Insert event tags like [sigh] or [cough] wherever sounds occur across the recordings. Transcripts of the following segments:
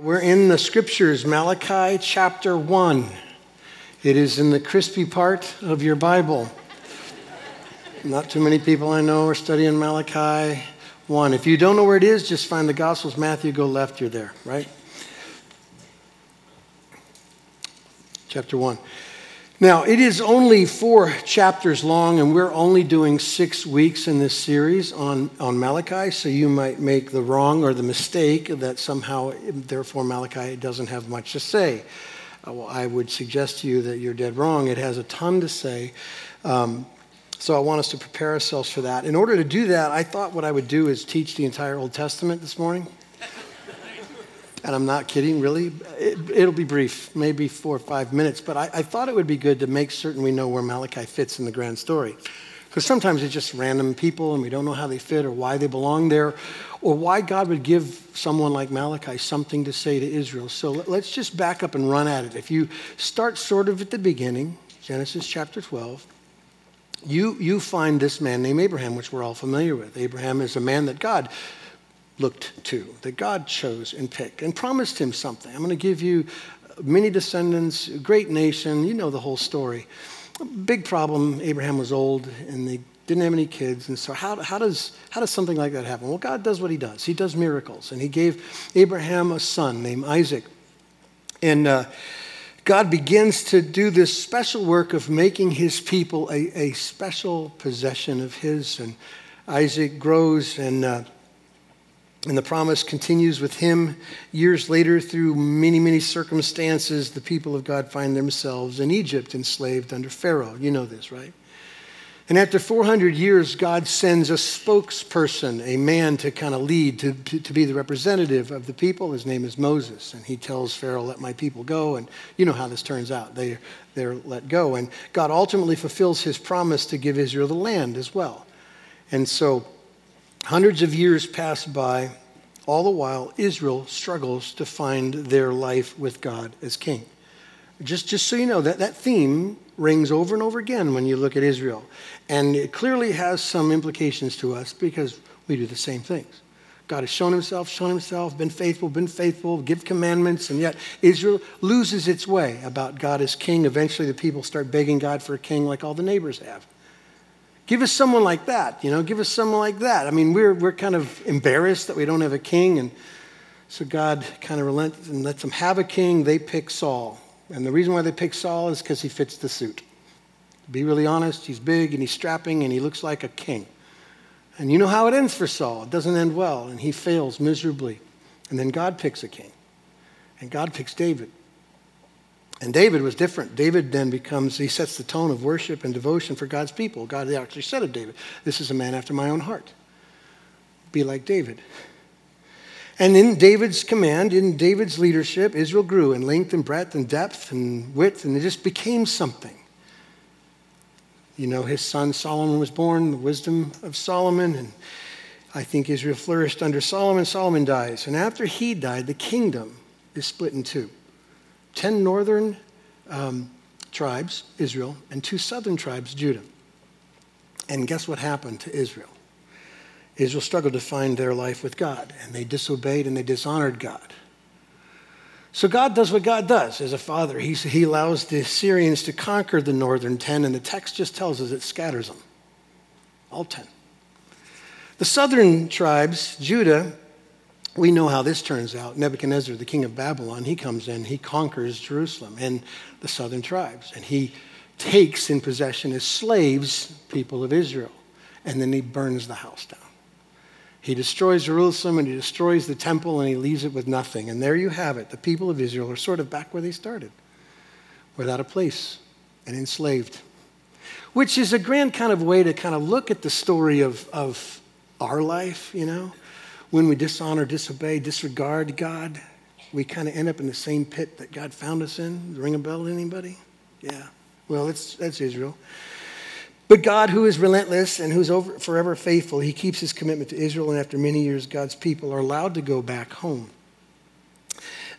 We're in the scriptures, Malachi chapter 1. It is in the crispy part of your Bible. Not too many people I know are studying Malachi 1. If you don't know where it is, just find the Gospels, Matthew, go left, you're there, right? Chapter 1. Now, it is only four chapters long, and we're only doing six weeks in this series on, on Malachi, so you might make the wrong or the mistake that somehow, therefore, Malachi doesn't have much to say. Uh, well, I would suggest to you that you're dead wrong. It has a ton to say. Um, so I want us to prepare ourselves for that. In order to do that, I thought what I would do is teach the entire Old Testament this morning. And I'm not kidding, really. It, will be brief, maybe four or five minutes, but I, I, thought it would be good to make certain we know where Malachi fits in the grand story. Because sometimes it's just random people and we don't know how they fit or why they belong there or why God would give someone like Malachi something to say to Israel. So let's just back up and run at it. If you start sort of at the beginning, Genesis chapter 12, you, you find this man named Abraham, which we're all familiar with. Abraham is a man that God looked to, that God chose and picked and promised him something. I'm going to give you many descendants, great nation. You know the whole story. Big problem Abraham was old and they didn't have any kids. And so, how, how, does, how does something like that happen? Well, God does what he does. He does miracles. And he gave Abraham a son named Isaac. And uh, God begins to do this special work of making his people a, a special possession of his. And Isaac grows and uh, and the promise continues with him. Years later, through many, many circumstances, the people of God find themselves in Egypt, enslaved under Pharaoh. You know this, right? And after 400 years, God sends a spokesperson, a man to kind of lead, to, to, to, be the representative of the people. His name is Moses. And he tells Pharaoh, Let my people go. And you know how this turns out. They, they're let go. And God ultimately fulfills his promise to give Israel the land as well. And so Hundreds of years pass by. All the while, Israel struggles to find their life with God as king. Just, just so you know, that, that theme rings over and over again when you look at Israel. And it clearly has some implications to us because we do the same things. God has shown himself, shown himself, been faithful, been faithful, give commandments, and yet Israel loses its way about God as king. Eventually, the people start begging God for a king like all the neighbors have. Give us someone like that, you know, give us someone like that. I mean, we're, we're kind of embarrassed that we don't have a king. And so God kind of relents and lets them have a king. They pick Saul. And the reason why they pick Saul is because he fits the suit. To be really honest, he's big and he's strapping and he looks like a king. And you know how it ends for Saul. It doesn't end well, and he fails miserably. And then God picks a king. And God picks David. And David was different. David then becomes, he sets the tone of worship and devotion for God's people. God actually said of David, This is a man after my own heart. Be like David. And in David's command, in David's leadership, Israel grew in length and breadth and depth and width, and it just became something. You know, his son Solomon was born, the wisdom of Solomon, and I think Israel flourished under Solomon. Solomon dies. And after he died, the kingdom is split in two. 10 northern um, tribes, Israel, and two southern tribes, Judah. And guess what happened to Israel? Israel struggled to find their life with God, and they disobeyed and they dishonored God. So God does what God does as a father. He, he allows the Assyrians to conquer the northern 10, and the text just tells us it scatters them. All 10. The southern tribes, Judah, we know how this turns out. Nebuchadnezzar, the king of Babylon, he comes in, he conquers Jerusalem and the southern tribes, and he takes in possession as slaves people of Israel, and then he burns the house down. He destroys Jerusalem and he destroys the temple and he leaves it with nothing. And there you have it. The people of Israel are sort of back where they started, without a place and enslaved. Which is a grand kind of way to kind of look at the story of, of our life, you know when we dishonor, disobey, disregard God, we kind of end up in the same pit that God found us in. Ring a bell to anybody? Yeah. Well, that's, that's Israel. But God, who is relentless and who's over, forever faithful, he keeps his commitment to Israel, and after many years, God's people are allowed to go back home.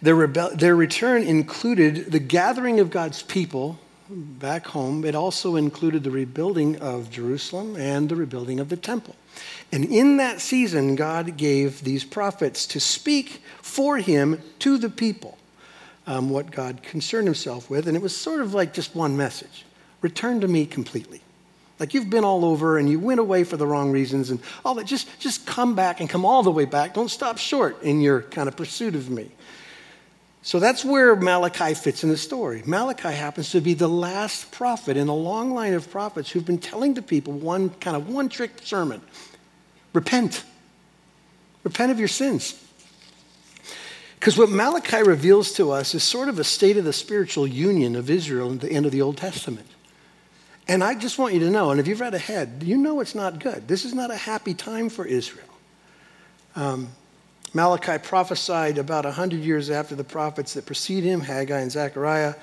Their, their return included the gathering of God's people, back home, it also included the rebuilding of Jerusalem and the rebuilding of the temple. And in that season, God gave these prophets to speak for him to the people um, what God concerned himself with. And it was sort of like just one message return to me completely. Like you've been all over and you went away for the wrong reasons and all that. Just, just come back and come all the way back. Don't stop short in your kind of pursuit of me. So that's where Malachi fits in the story. Malachi happens to be the last prophet in a long line of prophets who've been telling the people one kind of one trick sermon repent. Repent of your sins. Because what Malachi reveals to us is sort of a state of the spiritual union of Israel at the end of the Old Testament. And I just want you to know, and if you've read ahead, you know it's not good. This is not a happy time for Israel. Um, Malachi prophesied about 100 years after the prophets that precede him, Haggai and Zechariah.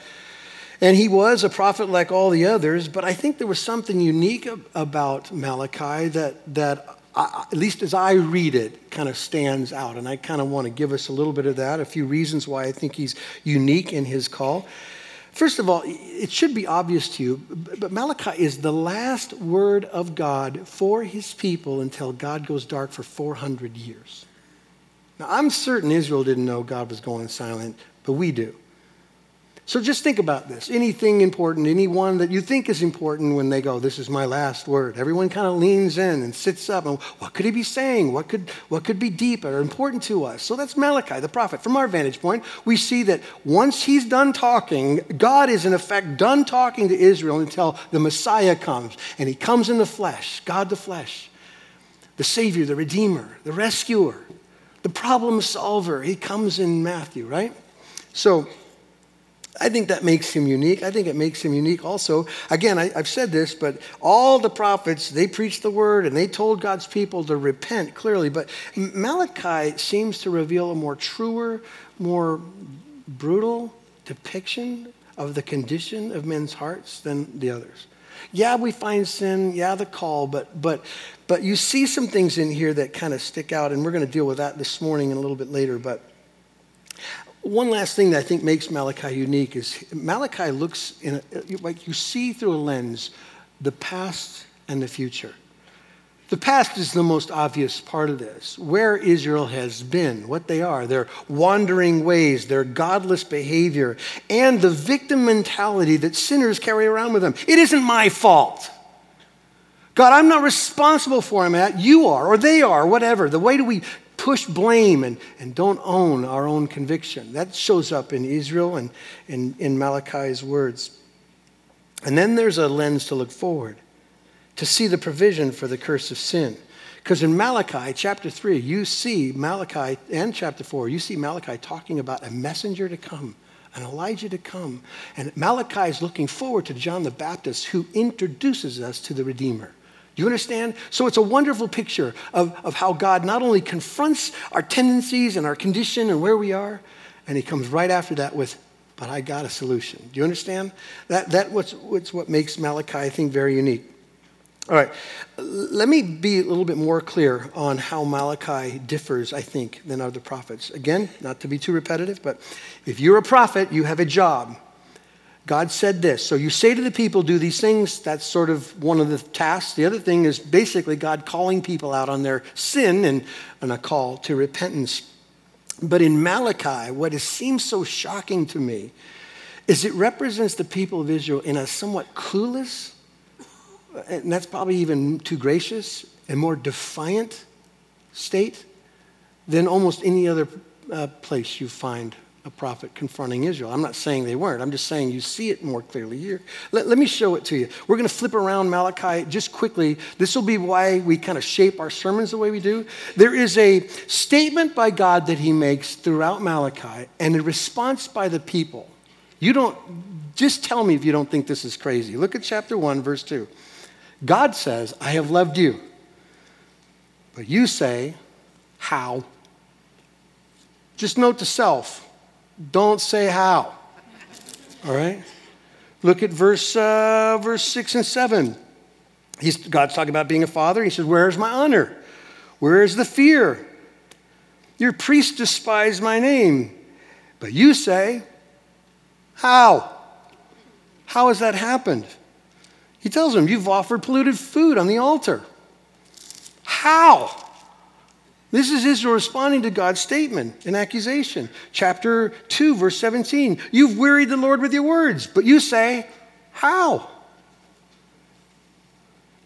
And he was a prophet like all the others, but I think there was something unique about Malachi that, that I, at least as I read it, kind of stands out. And I kind of want to give us a little bit of that, a few reasons why I think he's unique in his call. First of all, it should be obvious to you, but Malachi is the last word of God for his people until God goes dark for 400 years. Now, I'm certain Israel didn't know God was going silent, but we do. So just think about this. Anything important, anyone that you think is important when they go, This is my last word. Everyone kind of leans in and sits up and what could he be saying? What could, what could be deep or important to us? So that's Malachi, the prophet. From our vantage point, we see that once he's done talking, God is in effect done talking to Israel until the Messiah comes. And he comes in the flesh, God the flesh, the Savior, the Redeemer, the rescuer, the problem solver. He comes in Matthew, right? So I think that makes him unique. I think it makes him unique also. Again, I, have said this, but all the prophets, they preached the word and they told God's people to repent clearly. But Malachi seems to reveal a more truer, more brutal depiction of the condition of men's hearts than the others. Yeah, we find sin, yeah, the call, but but but you see some things in here that kind of stick out, and we're going to deal with that this morning and a little bit later. But one last thing that I think makes Malachi unique is Malachi looks in a, like you see through a lens the past and the future. The past is the most obvious part of this. Where Israel has been, what they are, their wandering ways, their godless behavior, and the victim mentality that sinners carry around with them. It isn't my fault. God, I'm not responsible for him, Matt. You are, or they are, whatever. The way do we push blame and, and don't own our own conviction. That shows up in Israel and in, in Malachi's words. And then there's a lens to look forward, to see the provision for the curse of sin. Because in Malachi chapter 3, you see Malachi, and chapter 4, you see Malachi talking about a messenger to come, an Elijah to come. And Malachi is looking forward to John the Baptist, who introduces us to the Redeemer. Do you understand? So it's a wonderful picture of, of how God not only confronts our tendencies and our condition and where we are, and he comes right after that with, but I got a solution. Do you understand? That, that what's, what's what makes Malachi, I think, very unique. All right, let me be a little bit more clear on how Malachi differs, I think, than other prophets. Again, not to be too repetitive, but if you're a prophet, you have a job. God said this. So you say to the people, do these things. That's sort of one of the tasks. The other thing is basically God calling people out on their sin and, and a call to repentance. But in Malachi, what is, seems so shocking to me is it represents the people of Israel in a somewhat clueless, and that's probably even too gracious, and more defiant state than almost any other uh, place you find a prophet confronting Israel. I'm not saying they weren't. I'm just saying you see it more clearly here. Let, let me show it to you. We're going to flip around Malachi just quickly. This will be why we kind of shape our sermons the way we do. There is a statement by God that he makes throughout Malachi and a response by the people. You don't, just tell me if you don't think this is crazy. Look at chapter 1, verse 2. God says, I have loved you. But you say, How? Just note to self don't say how. All right? Look at verse, uh, verse 6 and 7. He's, God's talking about being a father. He says, Where's my honor? Where is the fear? Your priests despise my name. But you say, How? How has that happened? He tells them, You've offered polluted food on the altar. How? This is Israel responding to God's statement and accusation. Chapter 2, verse 17. You've wearied the Lord with your words, but you say, How?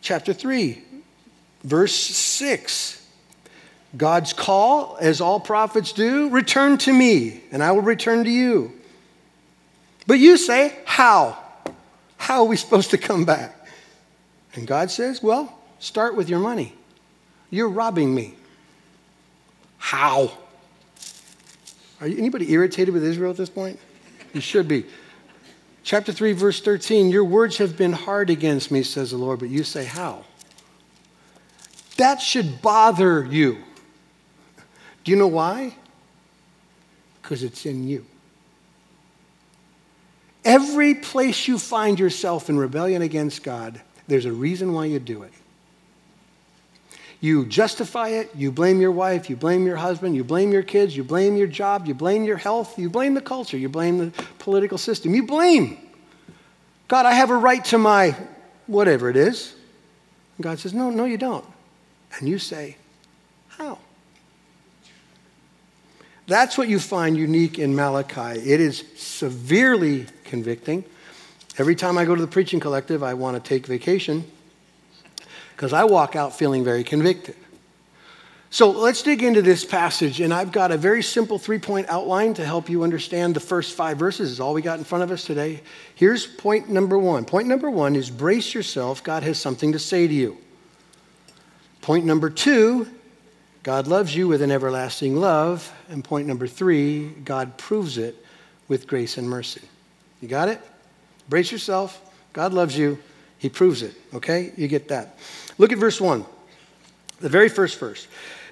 Chapter 3, verse 6. God's call, as all prophets do, return to me, and I will return to you. But you say, How? How are we supposed to come back? And God says, Well, start with your money. You're robbing me. How? Are you, anybody irritated with Israel at this point? You should be. Chapter 3, verse 13 Your words have been hard against me, says the Lord, but you say, How? That should bother you. Do you know why? Because it's in you. Every place you find yourself in rebellion against God, there's a reason why you do it. You justify it, you blame your wife, you blame your husband, you blame your kids, you blame your job, you blame your health, you blame the culture, you blame the political system. You blame. God, I have a right to my whatever it is. And God says, No, no, you don't. And you say, How? That's what you find unique in Malachi. It is severely convicting. Every time I go to the preaching collective, I want to take vacation because I walk out feeling very convicted. So let's dig into this passage, and I've got a very simple three point outline to help you understand the first five verses, is all we got in front of us today. Here's point number one. Point number one is brace yourself, God has something to say to you. Point number two, God loves you with an everlasting love. And point number three, God proves it with grace and mercy. You got it? Brace yourself. God loves you. He proves it. Okay? You get that. Look at verse 1, the very first verse.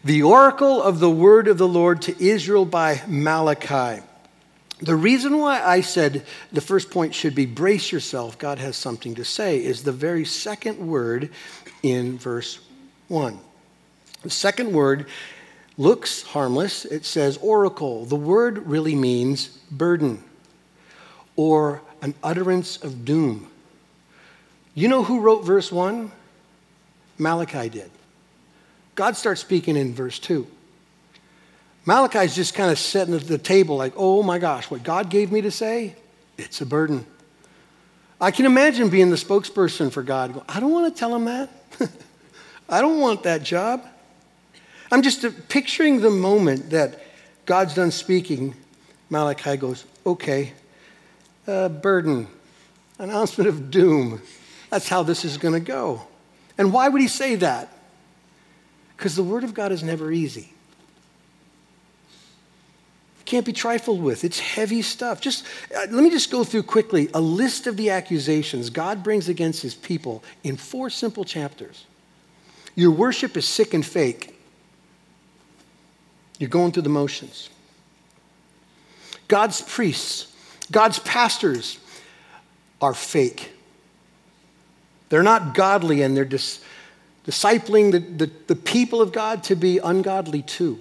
The oracle of the word of the Lord to Israel by Malachi. The reason why I said the first point should be brace yourself, God has something to say, is the very second word in verse 1. The second word looks harmless. It says oracle. The word really means burden or an utterance of doom. You know who wrote verse 1? Malachi did. God starts speaking in verse 2. Malachi's just kind of setting at the table like, oh my gosh, what God gave me to say, it's a burden. I can imagine being the spokesperson for God. I don't want to tell him that. [laughs] I don't want that job. I'm just picturing the moment that God's done speaking. Malachi goes, okay, uh, burden, announcement of doom. That's how this is going to go. And why would he say that? Because the Word of God is never easy. It can't be trifled with. It's heavy stuff. Just uh, let me just go through quickly a list of the accusations God brings against his people in four simple chapters. Your worship is sick and fake. You're going through the motions. God's priests, God's pastors are fake. They're not godly and they're dis- discipling the, the, the people of God to be ungodly too.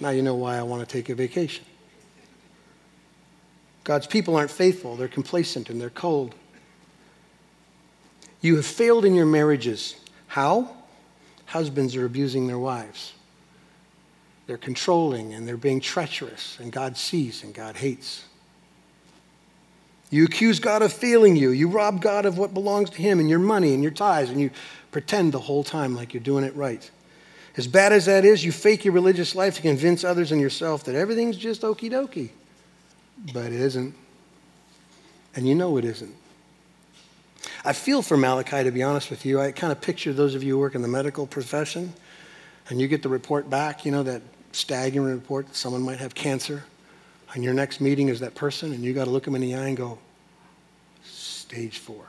Now you know why I want to take a vacation. God's people aren't faithful, they're complacent and they're cold. You have failed in your marriages. How? Husbands are abusing their wives. They're controlling and they're being treacherous, and God sees and God hates. You accuse God of failing you. You rob God of what belongs to Him and your money and your tithes, and you pretend the whole time like you're doing it right. As bad as that is, you fake your religious life to convince others and yourself that everything's just okie dokie. But it isn't. And you know it isn't. I feel for Malachi, to be honest with you. I kind of picture those of you who work in the medical profession, and you get the report back, you know, that staggering report that someone might have cancer, and your next meeting is that person, and you got to look them in the eye and go, stage four.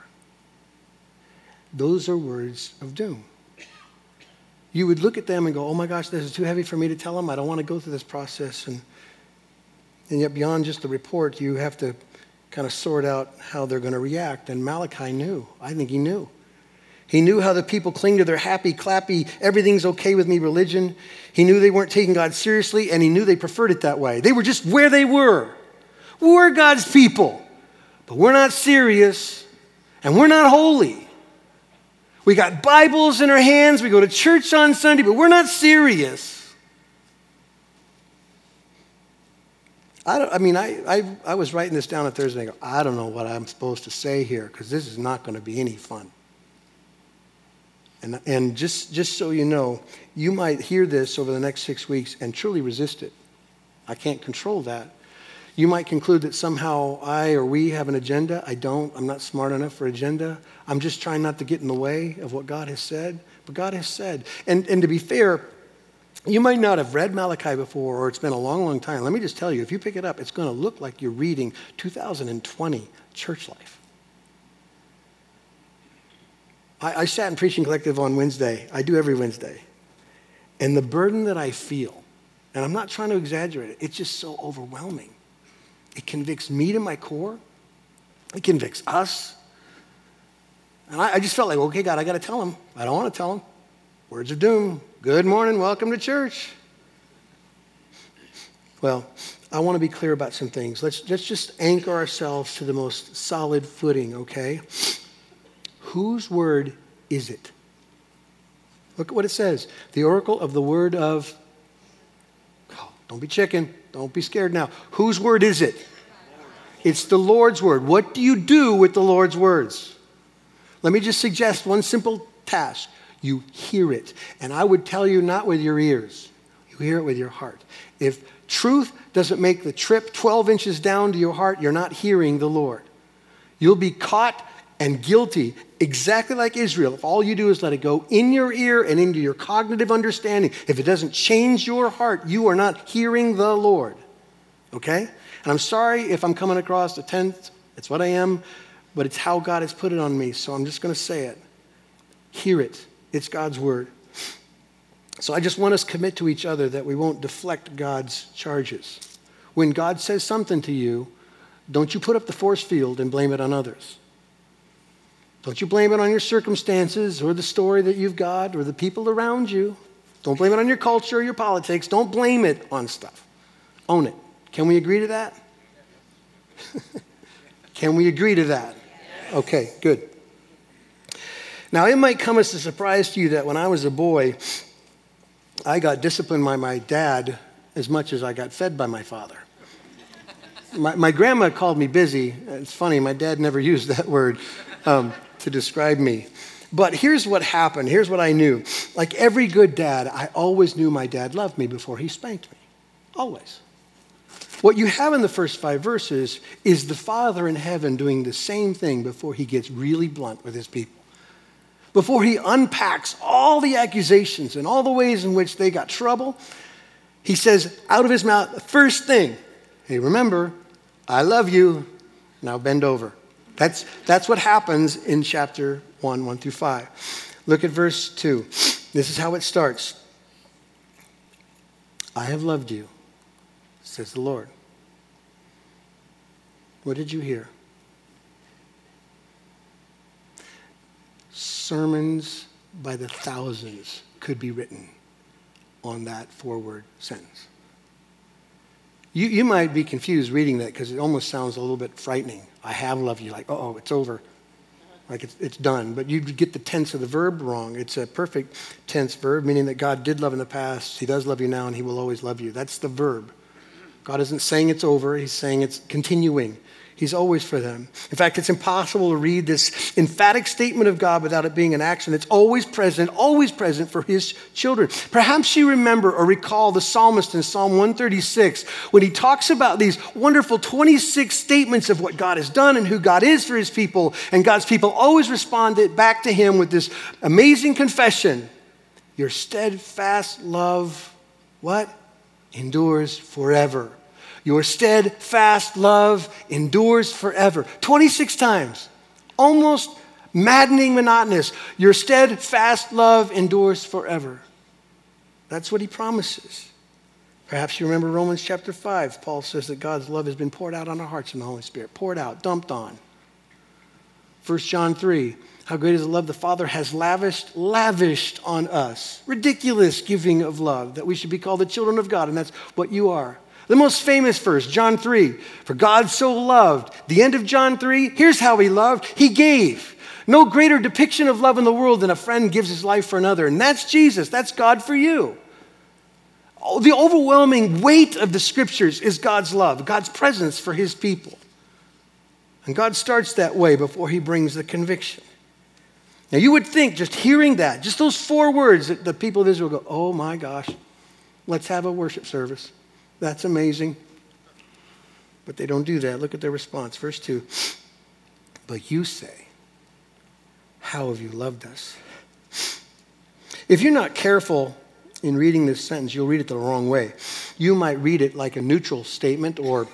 Those are words of doom. You would look at them and go, oh my gosh, this is too heavy for me to tell them. I don't want to go through this process. And, and yet, beyond just the report, you have to kind of sort out how they're going to react. And Malachi knew. I think he knew. He knew how the people cling to their happy, clappy, everything's okay with me religion. He knew they weren't taking God seriously, and he knew they preferred it that way. They were just where they were. We're God's people. but we're not serious, and we're not holy. We got Bibles in our hands, we go to church on Sunday, but we're not serious. I, I mean, I, I, I was writing this down on Thursday. I go, I don't know what I'm supposed to say here because this is not going to be any fun. And, and just, just so you know, you might hear this over the next six weeks and truly resist it. I can't control that. You might conclude that somehow I or we have an agenda. I don't. I'm not smart enough for agenda. I'm just trying not to get in the way of what God has said. But God has said. And, and to be fair, you might not have read Malachi before, or it's been a long, long time. Let me just tell you if you pick it up, it's going to look like you're reading 2020 church life. I, I sat in Preaching Collective on Wednesday. I do every Wednesday. And the burden that I feel, and I'm not trying to exaggerate it, it's just so overwhelming. It convicts me to my core, it convicts us. And I, I just felt like, okay, God, I got to tell him. I don't want to tell him. Words of doom. Good morning, welcome to church. Well, I want to be clear about some things. Let's, let's just anchor ourselves to the most solid footing, okay? Whose word is it? Look at what it says the oracle of the word of. Oh, don't be chicken. Don't be scared now. Whose word is it? It's the Lord's word. What do you do with the Lord's words? Let me just suggest one simple task you hear it. And I would tell you not with your ears, you hear it with your heart. If truth doesn't make the trip 12 inches down to your heart, you're not hearing the Lord. You'll be caught and guilty exactly like Israel if all you do is let it go in your ear and into your cognitive understanding. If it doesn't change your heart, you are not hearing the Lord. Okay? And I'm sorry if I'm coming across a tenth, it's what I am, but it's how God has put it on me, so I'm just going to say it. Hear it. It's God's word. So I just want us to commit to each other that we won't deflect God's charges. When God says something to you, don't you put up the force field and blame it on others. Don't you blame it on your circumstances or the story that you've got or the people around you. Don't blame it on your culture or your politics. Don't blame it on stuff. Own it. Can we agree to that? [laughs] Can we agree to that? Okay, good. Now, it might come as a surprise to you that when I was a boy, I got disciplined by my dad as much as I got fed by my father. My, my grandma called me busy. It's funny, my dad never [laughs] used that word um, to describe me. But here's what happened. Here's what I knew. Like every good dad, I always knew my dad loved me before he spanked me. Always. What you have in the first five verses is the Father in heaven doing the same thing before he gets really blunt with his people before he unpacks all the accusations and all the ways in which they got trouble, he says out of his mouth, the first thing, hey, remember, I love you, now bend over. That's, that's what happens in chapter 1, 1 through 5. Look at verse 2. This is how it starts. I have loved you, says the Lord. What did you hear? sermons by the thousands could be written on that four word sentence. You, you might be confused reading that because it almost sounds a little bit frightening. I have loved you, like, oh, it's over. Like it's, it's done. But you get the tense of the verb wrong. It's a perfect tense verb, meaning that God did love in the past, He does love you now, and He will always love you. That's the verb. God isn't saying it's over, He's saying it's continuing. He's always for them. In fact, it's impossible to read this emphatic statement of God without it being an action. It's always present, always present for his children. Perhaps you remember or recall the psalmist in Psalm 136 when he talks about these wonderful 26 statements of what God has done and who God is for his people. And God's people always responded back to him with this amazing confession Your steadfast love, what? Endures forever. Your steadfast love endures forever. 26 times. Almost maddening monotonous. Your steadfast love endures forever. That's what he promises. Perhaps you remember Romans chapter 5. Paul says that God's love has been poured out on our hearts in the Holy Spirit. Poured out, dumped on. 1 John 3. How great is the love the Father has lavished, lavished on us. Ridiculous giving of love that we should be called the children of God, and that's what you are. The most famous verse, John 3. For God so loved. The end of John 3, here's how he loved. He gave. No greater depiction of love in the world than a friend gives his life for another. And that's Jesus. That's God for you. Oh, the overwhelming weight of the scriptures is God's love, God's presence for his people. And God starts that way before he brings the conviction. Now, you would think just hearing that, just those four words, that the people of Israel go, oh my gosh, let's have a worship service. That's amazing. But they don't do that. Look at their response. Verse 2 But you say, How have you loved us? If you're not careful in reading this sentence, you'll read it the wrong way. You might read it like a neutral statement or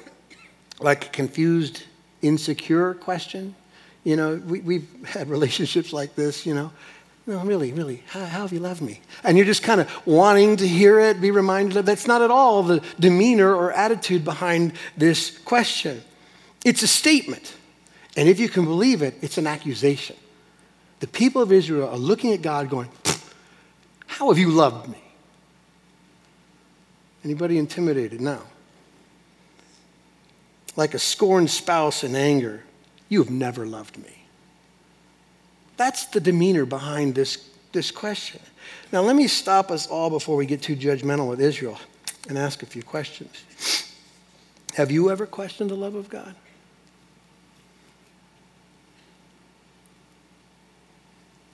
like a confused, insecure question. You know, we, we've had [laughs] relationships like this, you know. No, really, really, how, how, have you loved me? And you're just kind of wanting to hear it, be reminded of that's not at all the demeanor or attitude behind this question. It's a statement. And if you can believe it, it's an accusation. The people of Israel are looking at God going, How have you loved me? Anybody intimidated? No. Like a scorned spouse in anger, you have never loved me. That's the demeanor behind this, this question. Now, let me stop us all before we get too judgmental with Israel and ask a few questions. Have you ever questioned the love of God?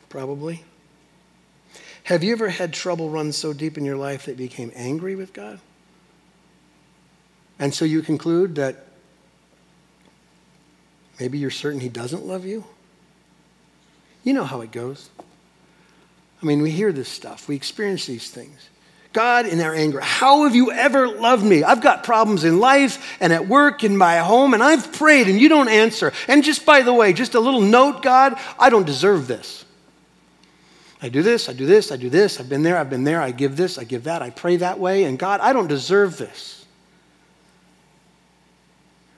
Probably. Have you ever had trouble run so deep in your life that you became angry with God? And so you conclude that maybe you're certain He doesn't love you? You know how it goes. I mean, we hear this stuff, we experience these things. God, in our anger, how have you ever loved me? I've got problems in life and at work, in my home, and I've prayed and you don't answer. And just by the way, just a little note, God, I don't deserve this. I do this, I do this, I do this. I've been there, I've been there. I give this, I give that. I pray that way. And God, I don't deserve this.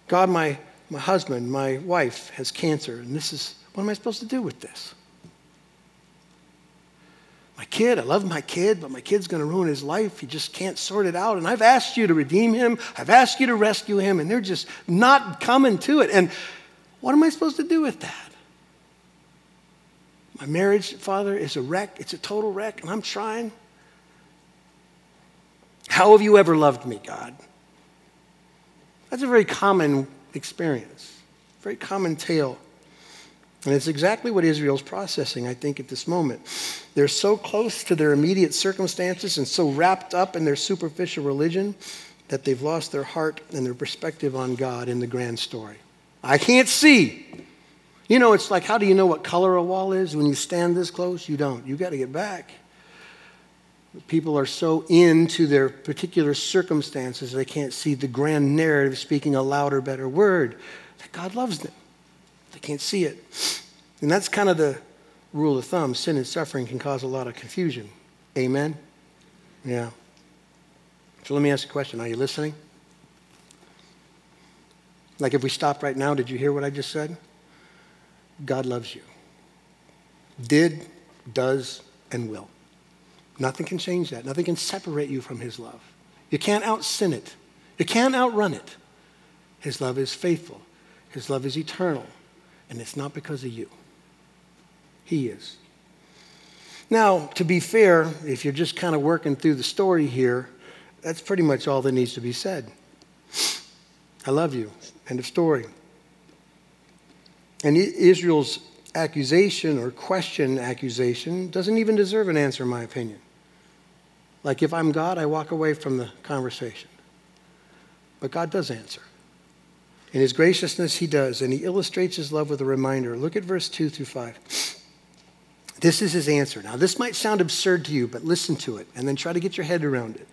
God, my, my husband, my wife has cancer, and this is what am I supposed to do with this? My kid, I love my kid, but my kid's going to ruin his life. He just can't sort it out. And I've asked you to redeem him, I've asked you to rescue him, and they're just not coming to it. And what am I supposed to do with that? My marriage, Father, is a wreck. It's a total wreck, and I'm trying. How have you ever loved me, God? That's a very common experience, very common tale. And it's exactly what Israel's processing, I think, at this moment. They're so close to their immediate circumstances and so wrapped up in their superficial religion that they've lost their heart and their perspective on God in the grand story. I can't see. You know, it's like, how do you know what color a wall is when you stand this close? You don't. You got to get back. People are so into their particular circumstances, they can't see the grand narrative speaking a louder, better word that God loves them. They can't see it. And that's kind of the rule of thumb. Sin and suffering can cause a lot of confusion. Amen? Yeah. So let me ask a question. Are you listening? Like if we stopped right now, did you hear what I just said? God loves you. Did, does, and will. Nothing can change that. Nothing can separate you from His love. You can't out sin it. You can't outrun it. His love is faithful. His love is eternal. And it's not because of you, He is. Now, to be fair, if you're just kind of working through the story here, that's pretty much all that needs to be said. I love you. End of story. And Israel's accusation or question accusation doesn't even deserve an answer, in my opinion. Like if I'm God, I walk away from the conversation. But God does answer. In his graciousness, he does, and he illustrates his love with a reminder. Look at verse 2 through 5. This is his answer. Now, this might sound absurd to you, but listen to it and then try to get your head around it.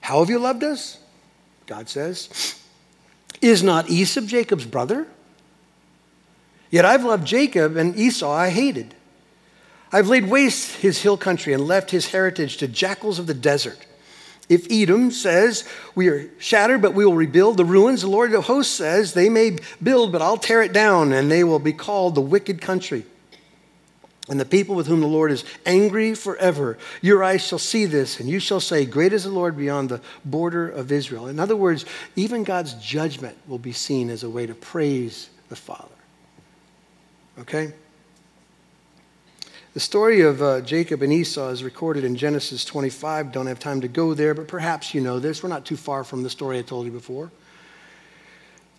How have you loved us? God says. Is not Esau Jacob's brother? Yet I've loved Jacob, and Esau I hated. I've laid waste his hill country and left his heritage to jackals of the desert. If Edom says, We are shattered, but we will rebuild the ruins, the Lord of hosts says, They may build, but I'll tear it down, and they will be called the wicked country. and the people with whom the Lord is angry forever. Your eyes shall see this, and you shall say, Great is the Lord beyond the border of Israel. In other words, even God's judgment will be seen as a way to praise the Father. Okay? The story of uh, Jacob and Esau is recorded in Genesis 25. Don't have time to go there, but perhaps you know this. We're not too far from the story I told you before.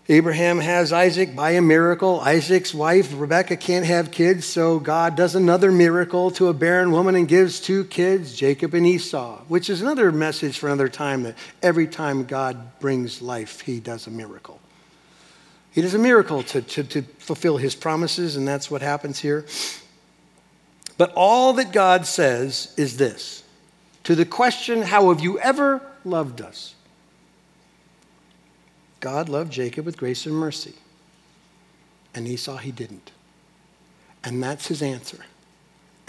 Abraham has Isaac by a miracle. Isaac's wife, Rebecca, can't have kids, so God does another miracle to a barren woman and gives two kids, Jacob and Esau, which is another message for another time that every time God brings life, he does a miracle. He does a miracle to, to, to fulfill his promises, and that's what happens here. But all that God says is this to the question, How have you ever loved us? God loved Jacob with grace and mercy. And Esau, he didn't. And that's his answer.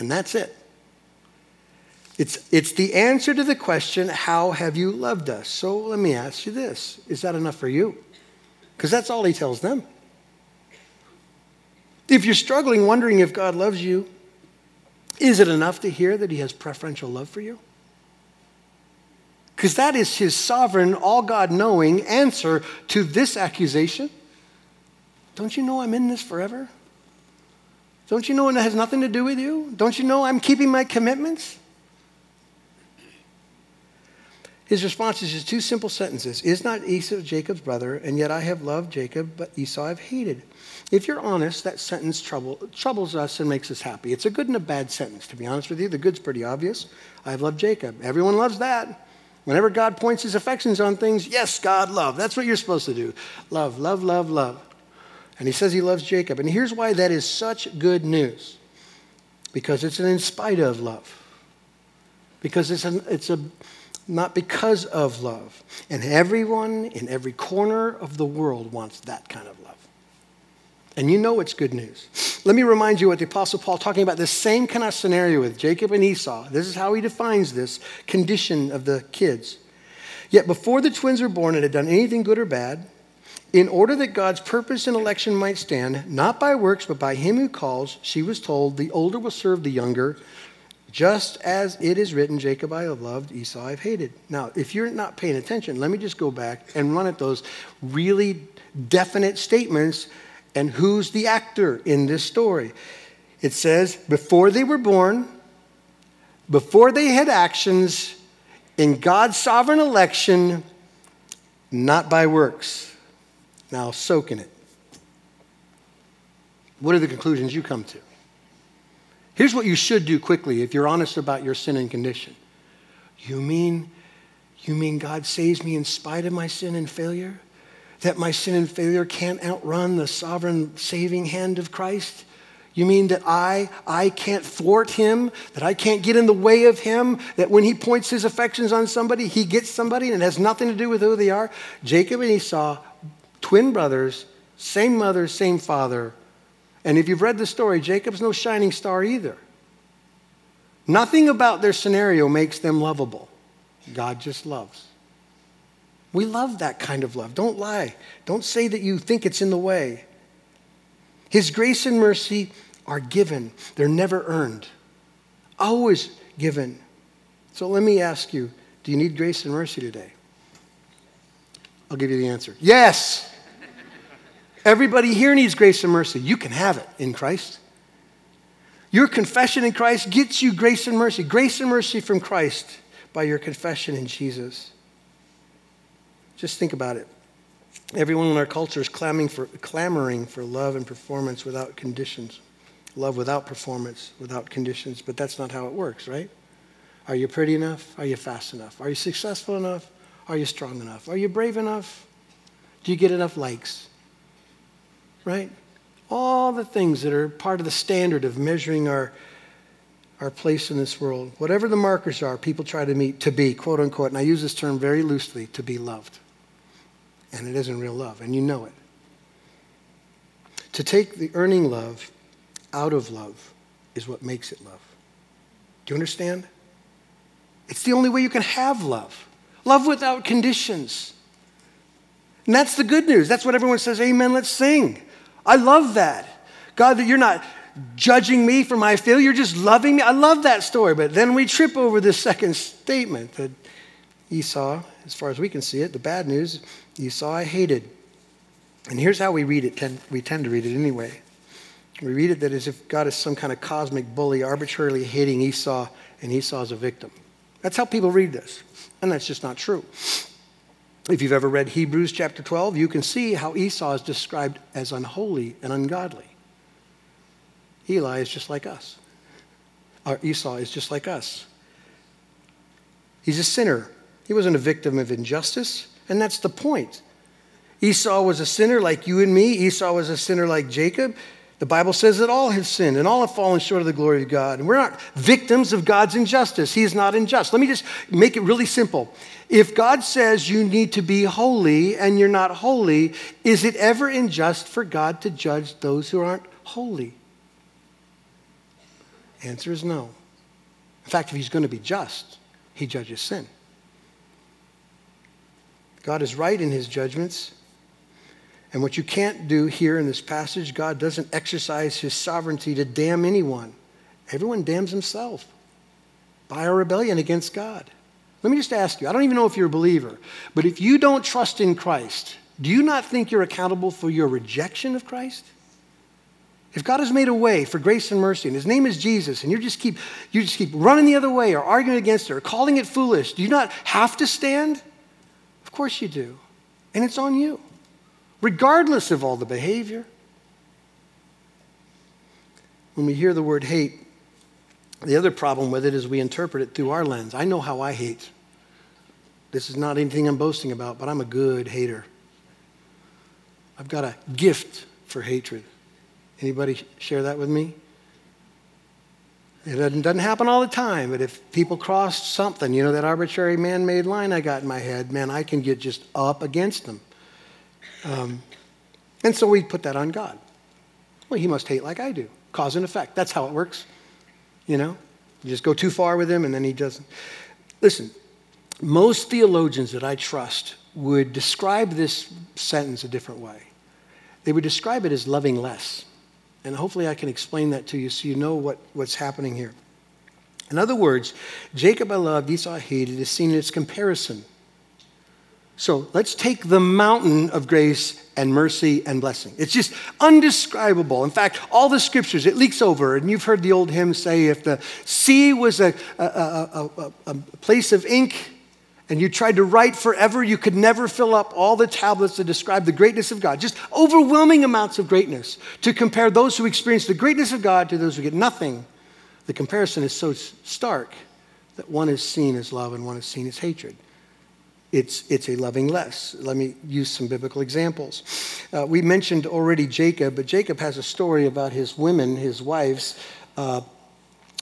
And that's it. It's, it's the answer to the question, How have you loved us? So let me ask you this Is that enough for you? Because that's all he tells them. If you're struggling, wondering if God loves you, is it enough to hear that he has preferential love for you? Because that is his sovereign, all God knowing answer to this accusation. Don't you know I'm in this forever? Don't you know it has nothing to do with you? Don't you know I'm keeping my commitments? His response is just two simple sentences Is not Esau Jacob's brother, and yet I have loved Jacob, but Esau I've hated? If you're honest, that sentence trouble, troubles us and makes us happy. It's a good and a bad sentence, to be honest with you. The good's pretty obvious. I've loved Jacob. Everyone loves that. Whenever God points his affections on things, yes, God, love. That's what you're supposed to do. Love, love, love, love. And he says he loves Jacob. And here's why that is such good news because it's an in spite of love. Because it's, an, it's a, not because of love. And everyone in every corner of the world wants that kind of love. And you know it's good news. Let me remind you what the Apostle Paul talking about this same kind of scenario with Jacob and Esau. This is how he defines this condition of the kids. Yet before the twins were born and had done anything good or bad, in order that God's purpose and election might stand, not by works, but by him who calls, she was told, the older will serve the younger, just as it is written, Jacob I have loved, Esau I've hated. Now, if you're not paying attention, let me just go back and run at those really definite statements and who's the actor in this story. It says, before they were born, before they had actions, in God's sovereign election, not by works. Now, soak in it. What are the conclusions you come to? Here's what you should do quickly if you're honest about your sin and condition. You mean, you mean God saves me in spite of my sin and failure? that my sin and failure can't outrun the sovereign saving hand of Christ? You mean that I, I can't thwart him, that I can't get in the way of him, that when he points his affections on somebody, he gets somebody and it has nothing to do with who they are? Jacob and Esau, twin brothers, same mother, same father. And if you've read the story, Jacob's no shining star either. Nothing about their scenario makes them lovable. God just loves. We love that kind of love. Don't lie. Don't say that you think it's in the way. His grace and mercy are given, they're never earned, always given. So let me ask you do you need grace and mercy today? I'll give you the answer yes. Everybody here needs grace and mercy. You can have it in Christ. Your confession in Christ gets you grace and mercy. Grace and mercy from Christ by your confession in Jesus. Just think about it. Everyone in our culture is clamoring for, clamoring for love and performance without conditions. Love without performance, without conditions. But that's not how it works, right? Are you pretty enough? Are you fast enough? Are you successful enough? Are you strong enough? Are you brave enough? Do you get enough likes? Right? All the things that are part of the standard of measuring our, our place in this world. Whatever the markers are, people try to meet to be, quote unquote, and I use this term very loosely, to be loved and it isn't real love, and you know it. To take the earning love out of love is what makes it love. Do you understand? It's the only way you can have love. Love without conditions. And that's the good news. That's what everyone says, Amen, let's sing. I love that. God, that you're not judging me for my failure, you're just loving me. I love that story. But then we trip over this second statement that Esau, as far as we can see it, the bad news, Esau I hated. And here's how we read it, we tend to read it anyway. We read it that as if God is some kind of cosmic bully arbitrarily hating Esau and Esau is a victim. That's how people read this. And that's just not true. If you've ever read Hebrews chapter 12, you can see how Esau is described as unholy and ungodly. Eli is just like us. Or Esau is just like us. He's a sinner. He wasn't a victim of injustice, and that's the point. Esau was a sinner like you and me. Esau was a sinner like Jacob. The Bible says that all have sinned and all have fallen short of the glory of God. And we're not victims of God's injustice. He is not unjust. Let me just make it really simple. If God says you need to be holy and you're not holy, is it ever unjust for God to judge those who aren't holy? Answer is no. In fact, if he's going to be just, he judges sin. God is right in his judgments. And what you can't do here in this passage, God doesn't exercise his sovereignty to damn anyone. Everyone damns himself by our rebellion against God. Let me just ask you I don't even know if you're a believer, but if you don't trust in Christ, do you not think you're accountable for your rejection of Christ? If God has made a way for grace and mercy, and His name is Jesus, and you just keep you just keep running the other way or arguing against it or calling it foolish, do you not have to stand? Of course you do. And it's on you regardless of all the behavior. When we hear the word hate, the other problem with it is we interpret it through our lens. I know how I hate. This is not anything I'm boasting about, but I'm a good hater. I've got a gift for hatred. Anybody share that with me? It doesn't happen all the time, but if people cross something, you know, that arbitrary man made line I got in my head, man, I can get just up against them. Um, and so we put that on God. Well, he must hate like I do. Cause and effect. That's how it works. You know? You just go too far with him and then he doesn't. Listen, most theologians that I trust would describe this sentence a different way. They would describe it as loving less. And hopefully I can explain that to you so you know what, what's happening here. In other words, Jacob I loved, Esau I hated is seen in its comparison so let's take the mountain of grace and mercy and blessing. It's just undescribable. In fact, all the scriptures, it leaks over. And you've heard the old hymn say if the sea was a, a, a, a, place of ink and you tried to write forever, you could never fill up all the tablets to describe the greatness of God. Just overwhelming amounts of greatness. To compare those who experience the greatness of God to those who get nothing, the comparison is so stark that one is seen as love and one is seen as hatred it's, it's a loving less. Let me use some biblical examples. Uh, we mentioned already Jacob, but Jacob has a story about his women, his wives, uh,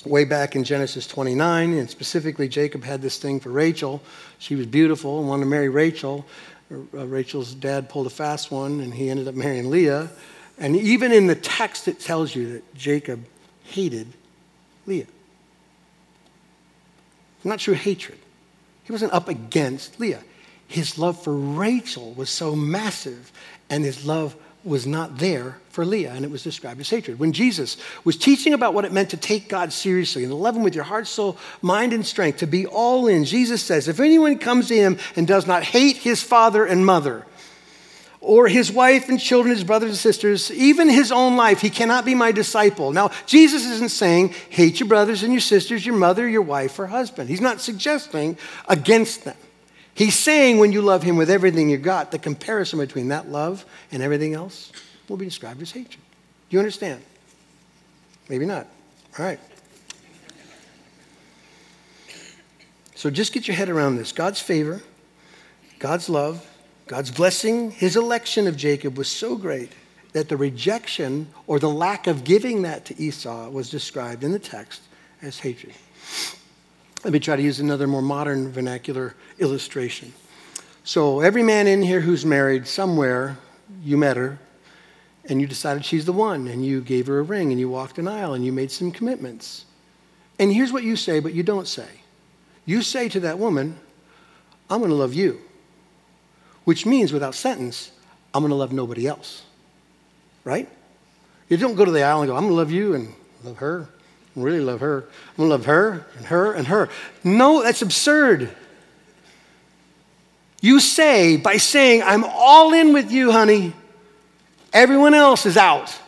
way back in Genesis 29. And specifically, Jacob had this thing for Rachel. She was beautiful and wanted to marry Rachel. Uh, Rachel's dad pulled a fast one, and he ended up marrying Leah. And even in the text, it tells you that Jacob hated Leah. Not true hatred. He wasn't up against Leah. His love for Rachel was so massive, and his love was not there for Leah, and it was described as hatred. When Jesus was teaching about what it meant to take God seriously and to love Him with your heart, soul, mind, and strength, to be all in, Jesus says, If anyone comes to Him and does not hate his father and mother, or his wife and children, his brothers and sisters, even his own life, he cannot be my disciple. Now, Jesus isn't saying hate your brothers and your sisters, your mother, your wife, or husband. He's not suggesting against them. He's saying when you love him with everything you got, the comparison between that love and everything else will be described as hatred. Do you understand? Maybe not. All right. So just get your head around this God's favor, God's love, God's blessing, his election of Jacob was so great that the rejection or the lack of giving that to Esau was described in the text as hatred. Let me try to use another more modern vernacular illustration. So, every man in here who's married somewhere, you met her and you decided she's the one and you gave her a ring and you walked an aisle and you made some commitments. And here's what you say, but you don't say. You say to that woman, I'm going to love you which means without sentence, I'm going to love nobody else. Right? You don't go to the aisle and go, I'm going to love you and love her, really love her. I'm going to love her and her and her. No, that's absurd. You say, by saying, I'm all in with you, honey, everyone else is out.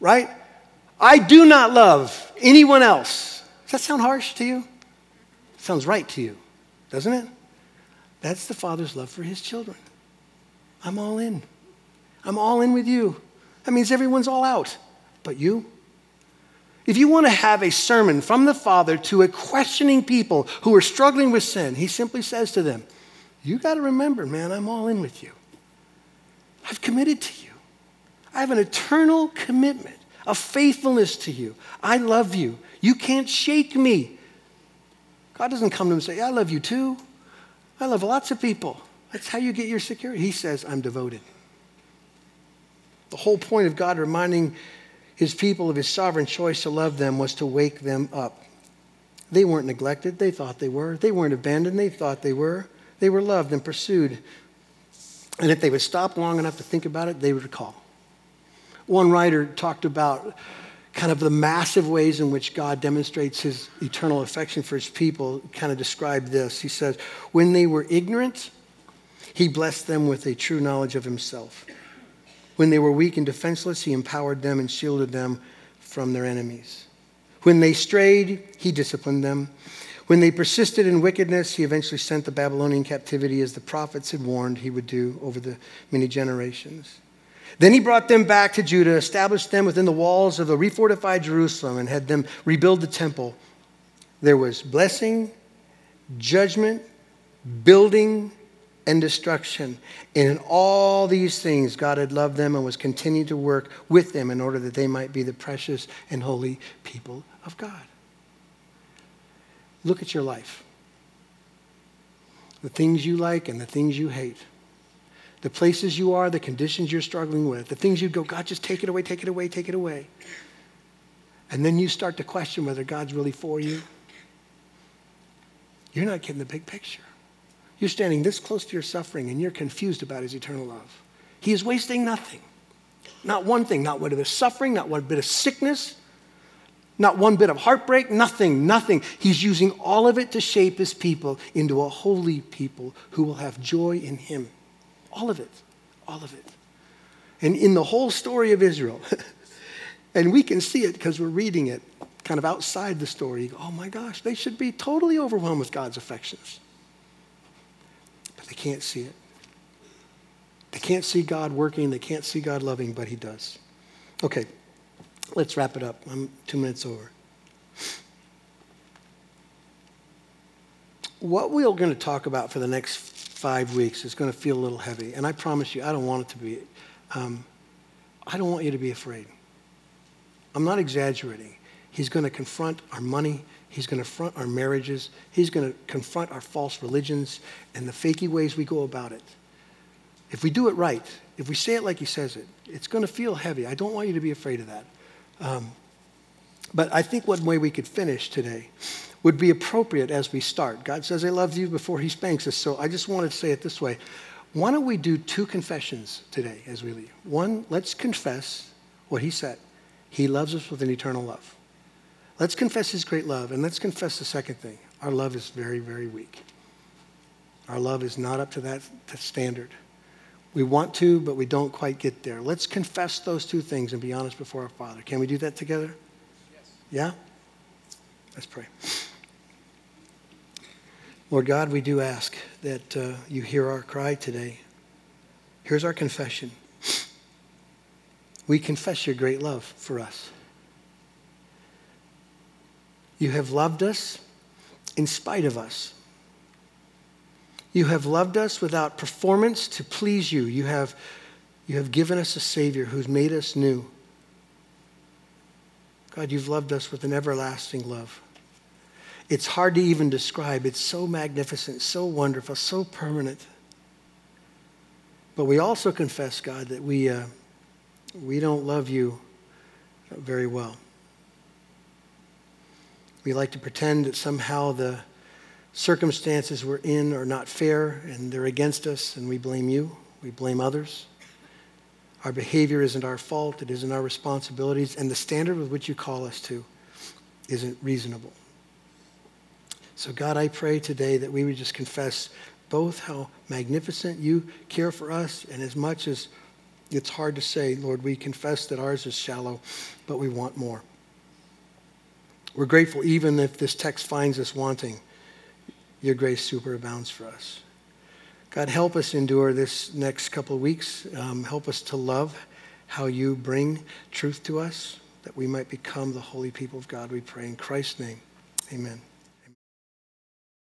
Right? I do not love anyone else. Does that sound harsh to you? Sounds right to you, doesn't it? That's the Father's love for his children. I'm all in. I'm all in with you. That means everyone's all out, but you. If you want to have a sermon from the Father to a questioning people who are struggling with sin, he simply says to them, You got to remember, man, I'm all in with you. I've committed to you. I have an eternal commitment of faithfulness to you. I love you. You can't shake me. God doesn't come to him and say, I love you too. I love lots of people. That's how you get your security. He says, I'm devoted. The whole point of God reminding his people of his sovereign choice to love them was to wake them up. They weren't neglected, they thought they were. They weren't abandoned, they thought they were. They were loved and pursued. And if they would stop long enough to think about it, they would recall. One writer talked about kind of the massive ways in which God demonstrates his eternal affection for his people, kind of described this. He says, When they were ignorant, he blessed them with a true knowledge of himself. When they were weak and defenseless, he empowered them and shielded them from their enemies. When they strayed, he disciplined them. When they persisted in wickedness, he eventually sent the Babylonian captivity as the prophets had warned he would do over the many generations. Then he brought them back to Judah, established them within the walls of the refortified Jerusalem, and had them rebuild the temple. There was blessing, judgment, building, and destruction. And in all these things, God had loved them and was continuing to work with them in order that they might be the precious and holy people of God. Look at your life the things you like and the things you hate, the places you are, the conditions you're struggling with, the things you go, God, just take it away, take it away, take it away. And then you start to question whether God's really for you. You're not getting the big picture. You're standing this close to your suffering and you're confused about his eternal love. He is wasting nothing. Not one thing, not one bit of suffering, not one bit of sickness, not one bit of heartbreak, nothing, nothing. He's using all of it to shape his people into a holy people who will have joy in him. All of it, all of it. And in the whole story of Israel, [laughs] and we can see it because we're reading it kind of outside the story. Go, oh my gosh, they should be totally overwhelmed with God's affections. But they can't see it. They can't see God working, they can't see God loving, but He does. Okay, let's wrap it up. I'm two minutes over. What we're going to talk about for the next five weeks is going to feel a little heavy, and I promise you, I don't want it to be. Um, I don't want you to be afraid. I'm not exaggerating. He's going to confront our money. He's going to confront our marriages. He's going to confront our false religions and the fakey ways we go about it. If we do it right, if we say it like he says it, it's going to feel heavy. I don't want you to be afraid of that. Um, but I think one way we could finish today would be appropriate as we start. God says, I love you before he spanks us. So I just wanted to say it this way. Why don't we do two confessions today as we leave? One, let's confess what he said. He loves us with an eternal love. Let's confess his great love. And let's confess the second thing our love is very, very weak. Our love is not up to that, that standard. We want to, but we don't quite get there. Let's confess those two things and be honest before our Father. Can we do that together? Yes. Yeah? Let's pray. Lord God, we do ask that uh, you hear our cry today. Here's our confession. We confess your great love for us. You have loved us in spite of us. You have loved us without performance to please you. You have, you have given us a Savior who's made us new. God, you've loved us with an everlasting love. It's hard to even describe. It's so magnificent, so wonderful, so permanent. But we also confess, God, that we, uh, we don't love you very well. We like to pretend that somehow the circumstances we're in are not fair and they're against us, and we blame you. We blame others. Our behavior isn't our fault, it isn't our responsibilities, and the standard with which you call us to isn't reasonable. So, God, I pray today that we would just confess both how magnificent you care for us, and as much as it's hard to say, Lord, we confess that ours is shallow, but we want more. We're grateful even if this text finds us wanting. Your grace superabounds for us. God, help us endure this next couple of weeks. Um, help us to love how you bring truth to us, that we might become the holy people of God. We pray in Christ's name. Amen.